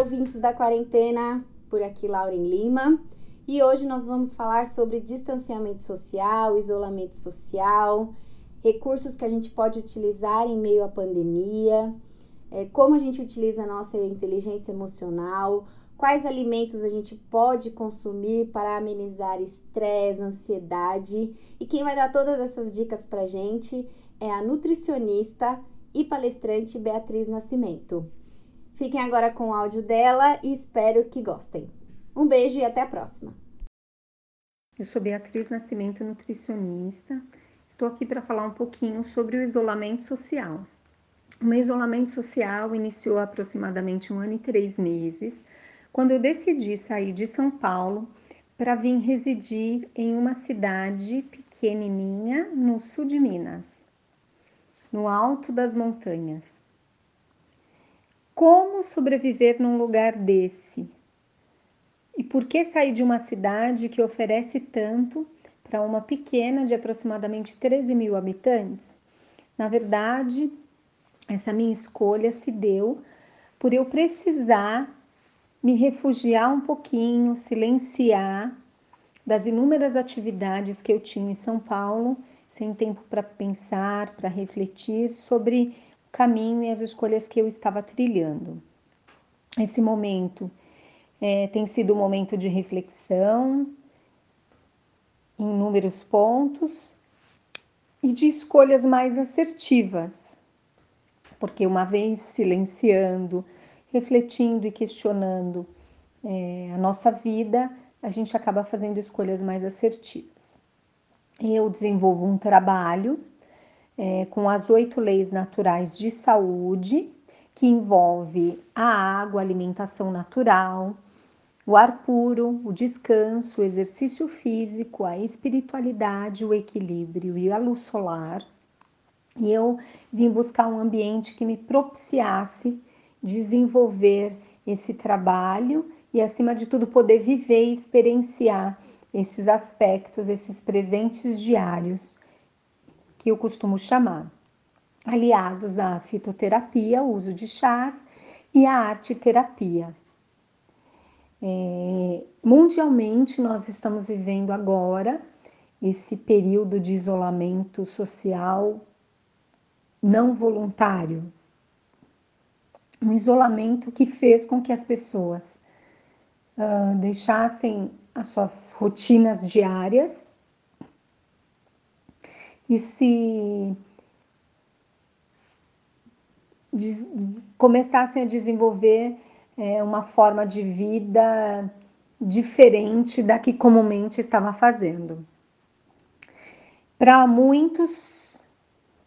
ouvintes da quarentena, por aqui Lauren Lima. E hoje nós vamos falar sobre distanciamento social, isolamento social, recursos que a gente pode utilizar em meio à pandemia, é, como a gente utiliza a nossa inteligência emocional, quais alimentos a gente pode consumir para amenizar estresse, ansiedade. E quem vai dar todas essas dicas para gente é a nutricionista e palestrante Beatriz Nascimento. Fiquem agora com o áudio dela e espero que gostem. Um beijo e até a próxima. Eu sou Beatriz Nascimento, nutricionista. Estou aqui para falar um pouquinho sobre o isolamento social. O meu isolamento social iniciou há aproximadamente um ano e três meses, quando eu decidi sair de São Paulo para vir residir em uma cidade pequenininha no sul de Minas, no alto das montanhas. Como sobreviver num lugar desse? E por que sair de uma cidade que oferece tanto para uma pequena de aproximadamente 13 mil habitantes? Na verdade, essa minha escolha se deu por eu precisar me refugiar um pouquinho, silenciar das inúmeras atividades que eu tinha em São Paulo, sem tempo para pensar, para refletir sobre caminho e as escolhas que eu estava trilhando. Esse momento é, tem sido um momento de reflexão em inúmeros pontos e de escolhas mais assertivas, porque uma vez silenciando, refletindo e questionando é, a nossa vida, a gente acaba fazendo escolhas mais assertivas. Eu desenvolvo um trabalho é, com as oito leis naturais de saúde, que envolve a água, a alimentação natural, o ar puro, o descanso, o exercício físico, a espiritualidade, o equilíbrio e a luz solar. E eu vim buscar um ambiente que me propiciasse desenvolver esse trabalho e, acima de tudo, poder viver e experienciar esses aspectos, esses presentes diários que eu costumo chamar, aliados à fitoterapia, o uso de chás e a arte terapia. É, mundialmente, nós estamos vivendo agora esse período de isolamento social não voluntário, um isolamento que fez com que as pessoas uh, deixassem as suas rotinas diárias e se começassem a desenvolver é, uma forma de vida diferente da que comumente estava fazendo. Para muitos,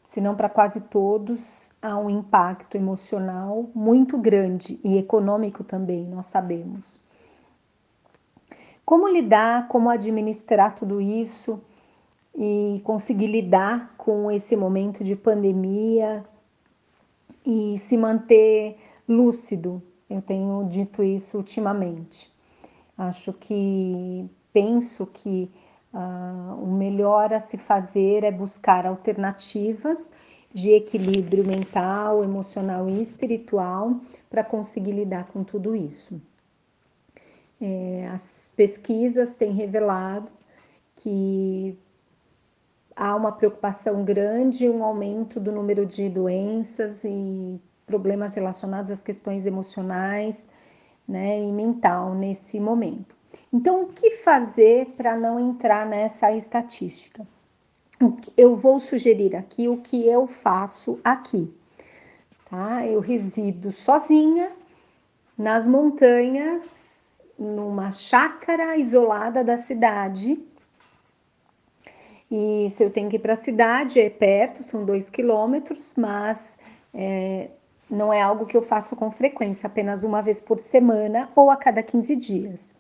se não para quase todos, há um impacto emocional muito grande e econômico também, nós sabemos. Como lidar, como administrar tudo isso e conseguir lidar com esse momento de pandemia e se manter lúcido? Eu tenho dito isso ultimamente. Acho que penso que Uh, o melhor a se fazer é buscar alternativas de equilíbrio mental, emocional e espiritual para conseguir lidar com tudo isso. É, as pesquisas têm revelado que há uma preocupação grande, um aumento do número de doenças e problemas relacionados às questões emocionais né, e mental nesse momento. Então, o que fazer para não entrar nessa estatística? Eu vou sugerir aqui o que eu faço aqui, tá? Eu resido sozinha nas montanhas, numa chácara isolada da cidade. E se eu tenho que ir para a cidade, é perto, são dois quilômetros, mas é, não é algo que eu faço com frequência, apenas uma vez por semana ou a cada 15 dias.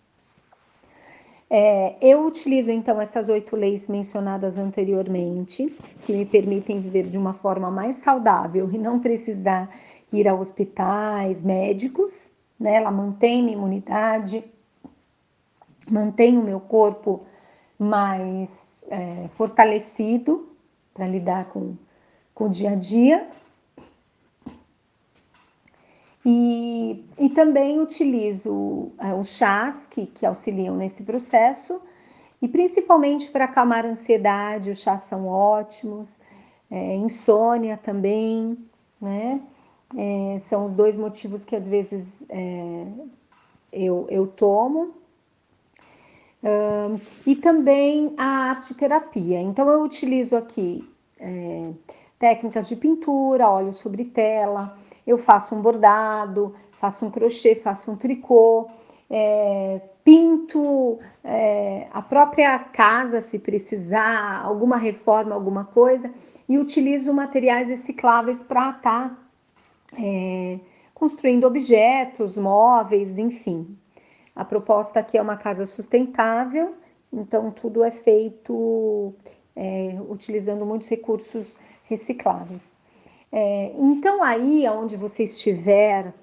É, eu utilizo então essas oito leis mencionadas anteriormente, que me permitem viver de uma forma mais saudável e não precisar ir a hospitais médicos, né? Ela mantém minha imunidade, mantém o meu corpo mais é, fortalecido para lidar com, com o dia a dia. E, e também utilizo é, os chás que, que auxiliam nesse processo, e principalmente para acalmar a ansiedade, os chás são ótimos, é, insônia também, né? É, são os dois motivos que às vezes é, eu, eu tomo. E também a arte terapia. Então, eu utilizo aqui é, técnicas de pintura, óleo sobre tela, eu faço um bordado, faço um crochê, faço um tricô, é, pinto é, a própria casa se precisar, alguma reforma, alguma coisa, e utilizo materiais recicláveis para estar tá, é, construindo objetos, móveis, enfim. A proposta aqui é uma casa sustentável, então tudo é feito é, utilizando muitos recursos recicláveis. É, então, aí onde você estiver,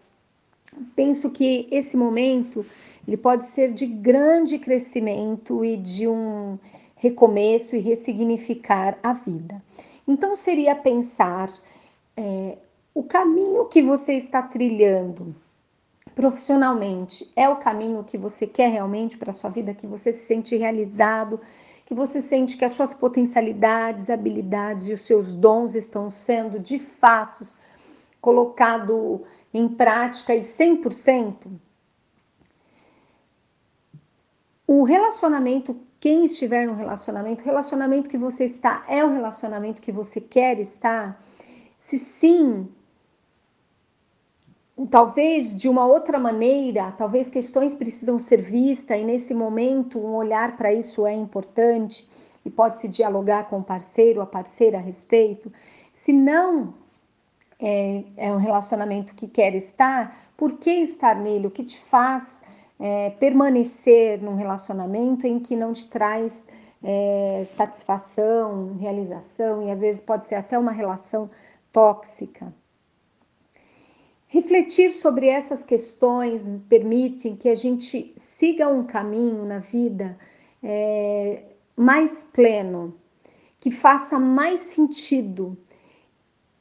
penso que esse momento ele pode ser de grande crescimento e de um recomeço e ressignificar a vida. Então, seria pensar é, o caminho que você está trilhando profissionalmente é o caminho que você quer realmente para a sua vida, que você se sente realizado, que você sente que as suas potencialidades, habilidades e os seus dons estão sendo de fato colocado em prática e 100%? O relacionamento, quem estiver no relacionamento, o relacionamento que você está é o relacionamento que você quer estar? Se sim, talvez de uma outra maneira, talvez questões precisam ser vistas e nesse momento um olhar para isso é importante e pode se dialogar com o parceiro, a parceira a respeito. Se não é, é um relacionamento que quer estar, por que estar nele? O que te faz é, permanecer num relacionamento em que não te traz é, satisfação, realização e às vezes pode ser até uma relação tóxica? Refletir sobre essas questões permite que a gente siga um caminho na vida é, mais pleno, que faça mais sentido,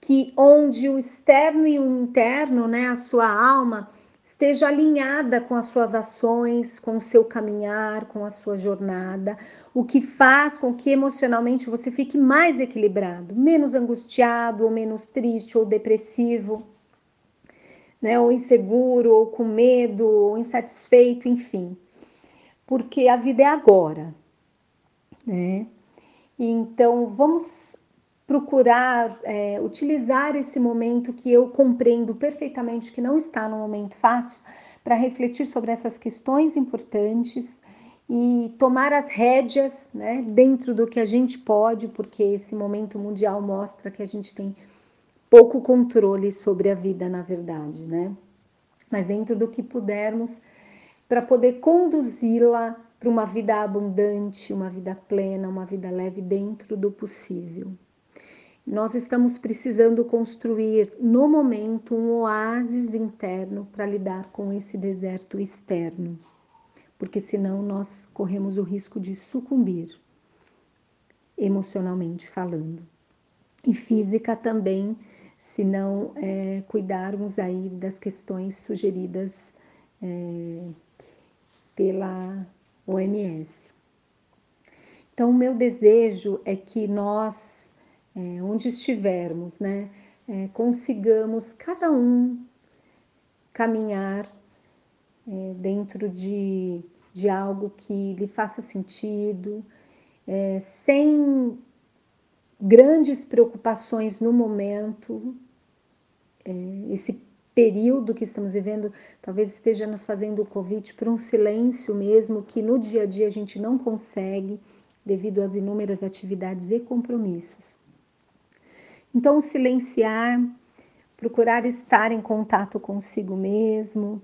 que onde o externo e o interno, né, a sua alma, esteja alinhada com as suas ações, com o seu caminhar, com a sua jornada, o que faz com que emocionalmente você fique mais equilibrado, menos angustiado, ou menos triste ou depressivo né? Ou inseguro, ou com medo, ou insatisfeito, enfim. Porque a vida é agora, né? Então vamos procurar é, utilizar esse momento que eu compreendo perfeitamente que não está no momento fácil para refletir sobre essas questões importantes e tomar as rédeas né, dentro do que a gente pode, porque esse momento mundial mostra que a gente tem pouco controle sobre a vida, na verdade, né? Mas dentro do que pudermos, para poder conduzi-la para uma vida abundante, uma vida plena, uma vida leve dentro do possível. Nós estamos precisando construir no momento um oásis interno para lidar com esse deserto externo, porque senão nós corremos o risco de sucumbir, emocionalmente falando. E física também se não é, cuidarmos aí das questões sugeridas é, pela OMS. Então, o meu desejo é que nós, é, onde estivermos, né, é, consigamos cada um caminhar é, dentro de, de algo que lhe faça sentido, é, sem grandes preocupações no momento. É, esse período que estamos vivendo talvez esteja nos fazendo o convite para um silêncio mesmo que no dia a dia a gente não consegue devido às inúmeras atividades e compromissos. Então, silenciar, procurar estar em contato consigo mesmo,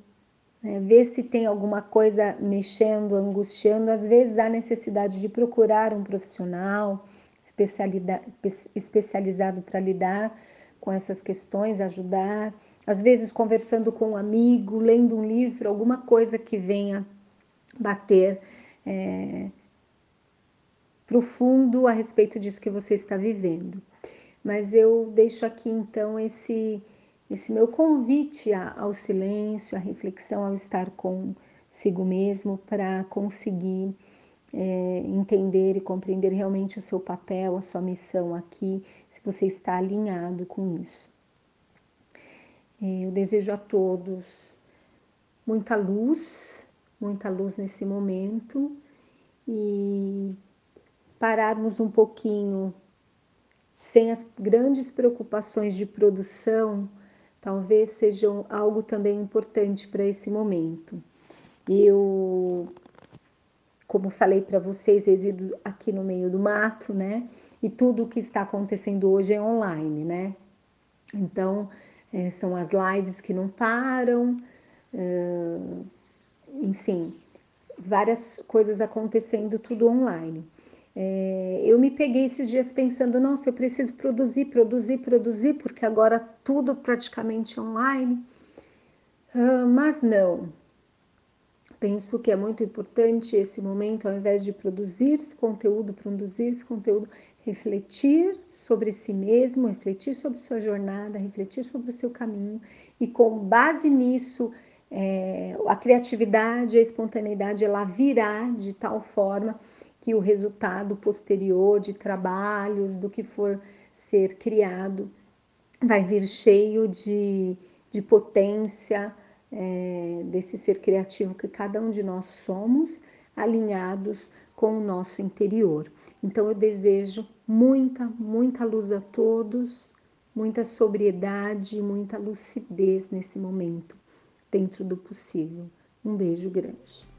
né, ver se tem alguma coisa mexendo, angustiando. Às vezes há necessidade de procurar um profissional, especializado para lidar com essas questões, ajudar, às vezes conversando com um amigo, lendo um livro, alguma coisa que venha bater é, profundo a respeito disso que você está vivendo. Mas eu deixo aqui então esse esse meu convite ao silêncio, à reflexão, ao estar consigo mesmo, para conseguir é, entender e compreender realmente o seu papel, a sua missão aqui, se você está alinhado com isso. É, eu desejo a todos muita luz, muita luz nesse momento e pararmos um pouquinho sem as grandes preocupações de produção talvez sejam algo também importante para esse momento. Eu, como falei para vocês, resido aqui no meio do mato, né? E tudo o que está acontecendo hoje é online, né? Então, é, são as lives que não param, é, enfim, várias coisas acontecendo, tudo online. É, eu me peguei esses dias pensando, nossa, eu preciso produzir, produzir, produzir, porque agora tudo praticamente online. Uh, mas não. Penso que é muito importante esse momento, ao invés de produzir esse conteúdo, produzir esse conteúdo, refletir sobre si mesmo, refletir sobre sua jornada, refletir sobre o seu caminho. E com base nisso, é, a criatividade, a espontaneidade, ela virá de tal forma que o resultado posterior de trabalhos, do que for ser criado, vai vir cheio de, de potência é, desse ser criativo que cada um de nós somos, alinhados com o nosso interior. Então eu desejo muita, muita luz a todos, muita sobriedade, muita lucidez nesse momento, dentro do possível. Um beijo grande.